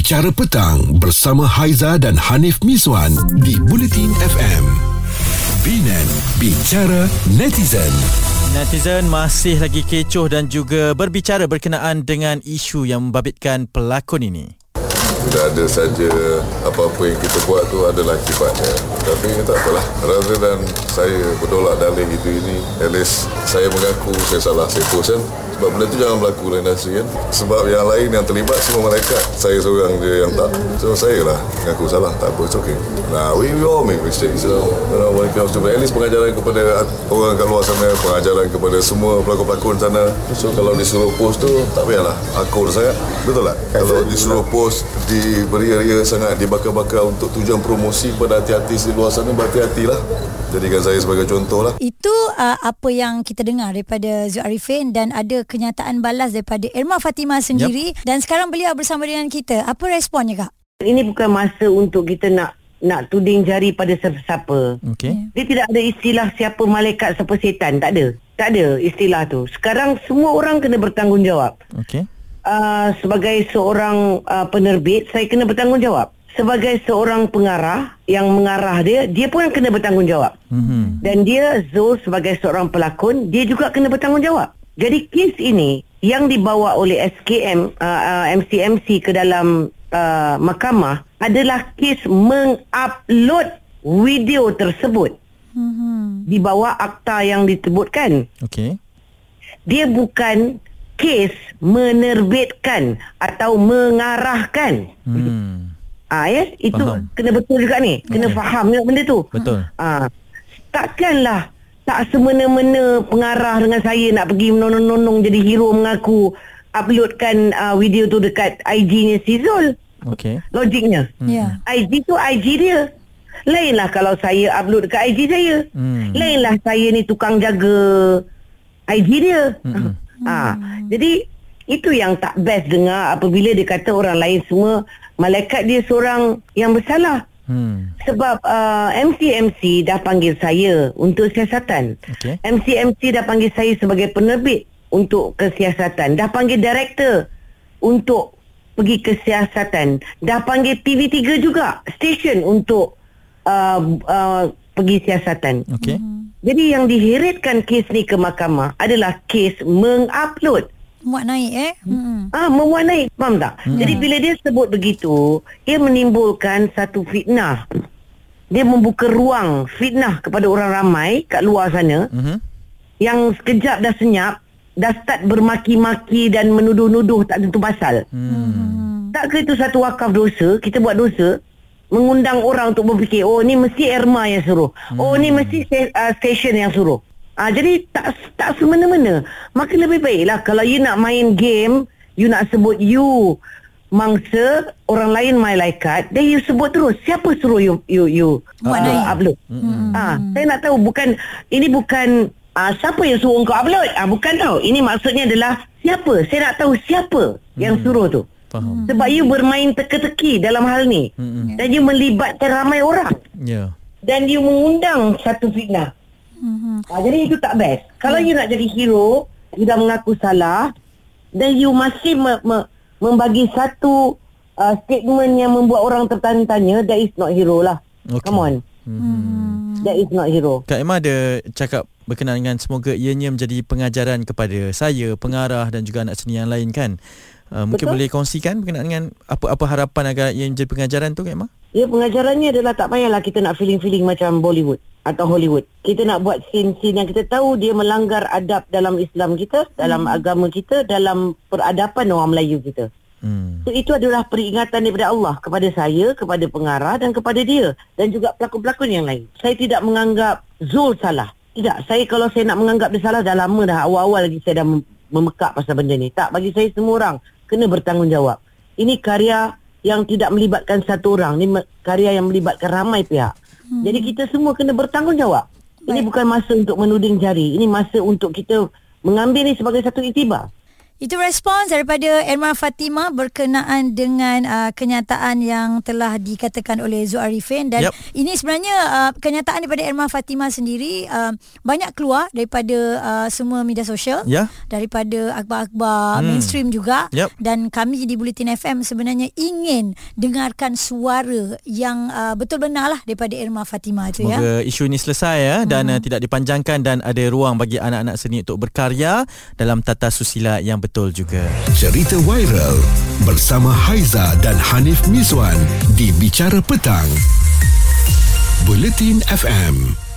Bicara Petang bersama Haiza dan Hanif Miswan di Bulletin FM. Binan Bicara Netizen. Netizen masih lagi kecoh dan juga berbicara berkenaan dengan isu yang membabitkan pelakon ini. Tidak ada saja apa-apa yang kita buat tu adalah akibatnya. Tapi tak apalah. Rather than saya berdolak dalih itu ini, at least saya mengaku saya salah, saya post kan. Sebab benda tu jangan berlaku dalam industri kan. Sebab yang lain yang terlibat semua malaikat. Saya seorang je yang tak. So saya lah mengaku salah. Tak apa, it's okay. Nah, we, we all make mistakes. So, you know, when it comes to at least pengajaran kepada orang kat luar sana, pengajaran kepada semua pelakon-pelakon sana. So kalau disuruh post tu, tak payahlah akur sangat. Betul tak? Kalau disuruh post di beria-ria sangat dibakar-bakar untuk tujuan promosi kepada hati-hati di luar sana, berhati-hatilah. Jadikan saya sebagai contoh lah. Itu uh, apa yang kita dengar daripada Zul Arifin dan ada kenyataan balas daripada Irma Fatimah sendiri yep. dan sekarang beliau bersama dengan kita. Apa responnya kak? Ini bukan masa untuk kita nak nak tuding jari pada siapa-siapa. Okey. Dia tidak ada istilah siapa malaikat siapa setan, tak ada. Tak ada istilah tu. Sekarang semua orang kena bertanggungjawab. Okey. Uh, sebagai seorang uh, penerbit, saya kena bertanggungjawab. Sebagai seorang pengarah yang mengarah dia, dia pun kena bertanggungjawab. Mhm. Dan dia Zul sebagai seorang pelakon, dia juga kena bertanggungjawab. Jadi kes ini yang dibawa oleh SKM uh, uh, MCMC ke dalam uh, mahkamah adalah kes mengupload video tersebut Hmm. di bawah akta yang disebutkan. Okey. Dia bukan kes menerbitkan atau mengarahkan. Hmm. Ah ya, itu Faham. kena betul juga ni. Kena Okey. faham juga benda tu. Betul. Ah, takkanlah tak semena-mena pengarah dengan saya nak pergi menonong-nonong jadi hero mengaku uploadkan uh, video tu dekat IG-nya si Zul. Okey. Logiknya. Ya. IG tu IG dia. Lainlah kalau saya upload dekat IG saya. Hmm. Lainlah saya ni tukang jaga IG dia. Ha, jadi itu yang tak best dengar apabila dia kata orang lain semua malaikat dia seorang yang bersalah. Hmm. Sebab uh, MCMC dah panggil saya untuk siasatan. Okey. MCMC dah panggil saya sebagai penerbit untuk kesiasatan. Dah panggil director untuk pergi kesiasatan. Dah panggil TV3 juga stesen untuk uh, uh, pergi siasatan. Okey. Jadi yang diheretkan kes ni ke mahkamah adalah kes mengupload. Muat naik eh. Hmm. Ah, mewarnai, faham tak? Hmm. Jadi bila dia sebut begitu, ia menimbulkan satu fitnah. Dia membuka ruang fitnah kepada orang ramai kat luar sana Mhm. yang sekejap dah senyap, dah start bermaki-maki dan menuduh-nuduh tak tentu pasal. Hmm. Tak ke itu satu wakaf dosa, kita buat dosa, mengundang orang untuk berfikir, oh ni mesti Erma yang suruh. Oh ni mesti sta- uh, station yang suruh. Ah jadi tak tak semena-mena. Maka lebih baiklah kalau you nak main game, you nak sebut you mangsa, orang lain malaikat, then you sebut terus siapa suruh you you you Muat uh, upload. Hmm. Ah, saya nak tahu bukan ini bukan ah, siapa yang suruh kau upload. Ah bukan tahu. Ini maksudnya adalah siapa? Saya nak tahu siapa yang suruh tu. Faham. Sebab you bermain teka-teki dalam hal ni. Hmm. Dan you melibatkan ramai orang. Ya. Dan you mengundang satu fitnah. Hmm. Ha, jadi itu tak best. Kalau you nak jadi hero, you dah mengaku salah, dan you masih me- me- membagi satu uh, statement yang membuat orang tertanya-tanya, that is not hero lah. Okey. Come on. Hmm. That is not hero. Kak Emma ada cakap berkenaan dengan semoga ianya menjadi pengajaran kepada saya, pengarah dan juga anak seni yang lain kan. Uh, mungkin Betul. boleh kongsikan berkenaan dengan apa-apa harapan agar ia menjadi pengajaran tu Kak Emma? Ya pengajarannya adalah tak payahlah kita nak feeling-feeling macam Bollywood atau Hollywood. Kita nak buat scene-scene yang kita tahu dia melanggar adab dalam Islam kita, dalam agama kita, dalam peradaban orang Melayu kita. Hmm. So, itu adalah peringatan daripada Allah kepada saya, kepada pengarah dan kepada dia dan juga pelakon-pelakon yang lain. Saya tidak menganggap Zul salah. Tidak, saya kalau saya nak menganggap dia salah dah lama dah awal-awal lagi saya dah mem- memekak pasal benda ni. Tak, bagi saya semua orang kena bertanggungjawab. Ini karya yang tidak melibatkan satu orang, ini karya yang melibatkan ramai pihak. Hmm. Jadi kita semua kena bertanggungjawab. Ini bukan masa untuk menuding jari, ini masa untuk kita mengambil ni sebagai satu itibar. Itu respons daripada Erma Fatima berkenaan dengan uh, kenyataan yang telah dikatakan oleh Zu Arifin dan Yep. ini sebenarnya uh, kenyataan daripada Erma Fatima sendiri uh, banyak keluar daripada uh, semua media sosial Ya. daripada akhbar-akhbar hmm. mainstream juga Yep. dan kami di Bulletin FM sebenarnya ingin dengarkan suara yang uh, betul benar lah daripada Erma Fatima itu ya. Isu ini selesai ya dan uh, tidak dipanjangkan dan ada ruang bagi anak-anak seni untuk berkarya dalam tata susila yang betul juga. Cerita viral bersama Haiza dan Hanif Miswan di Bicara Petang. Bulletin FM.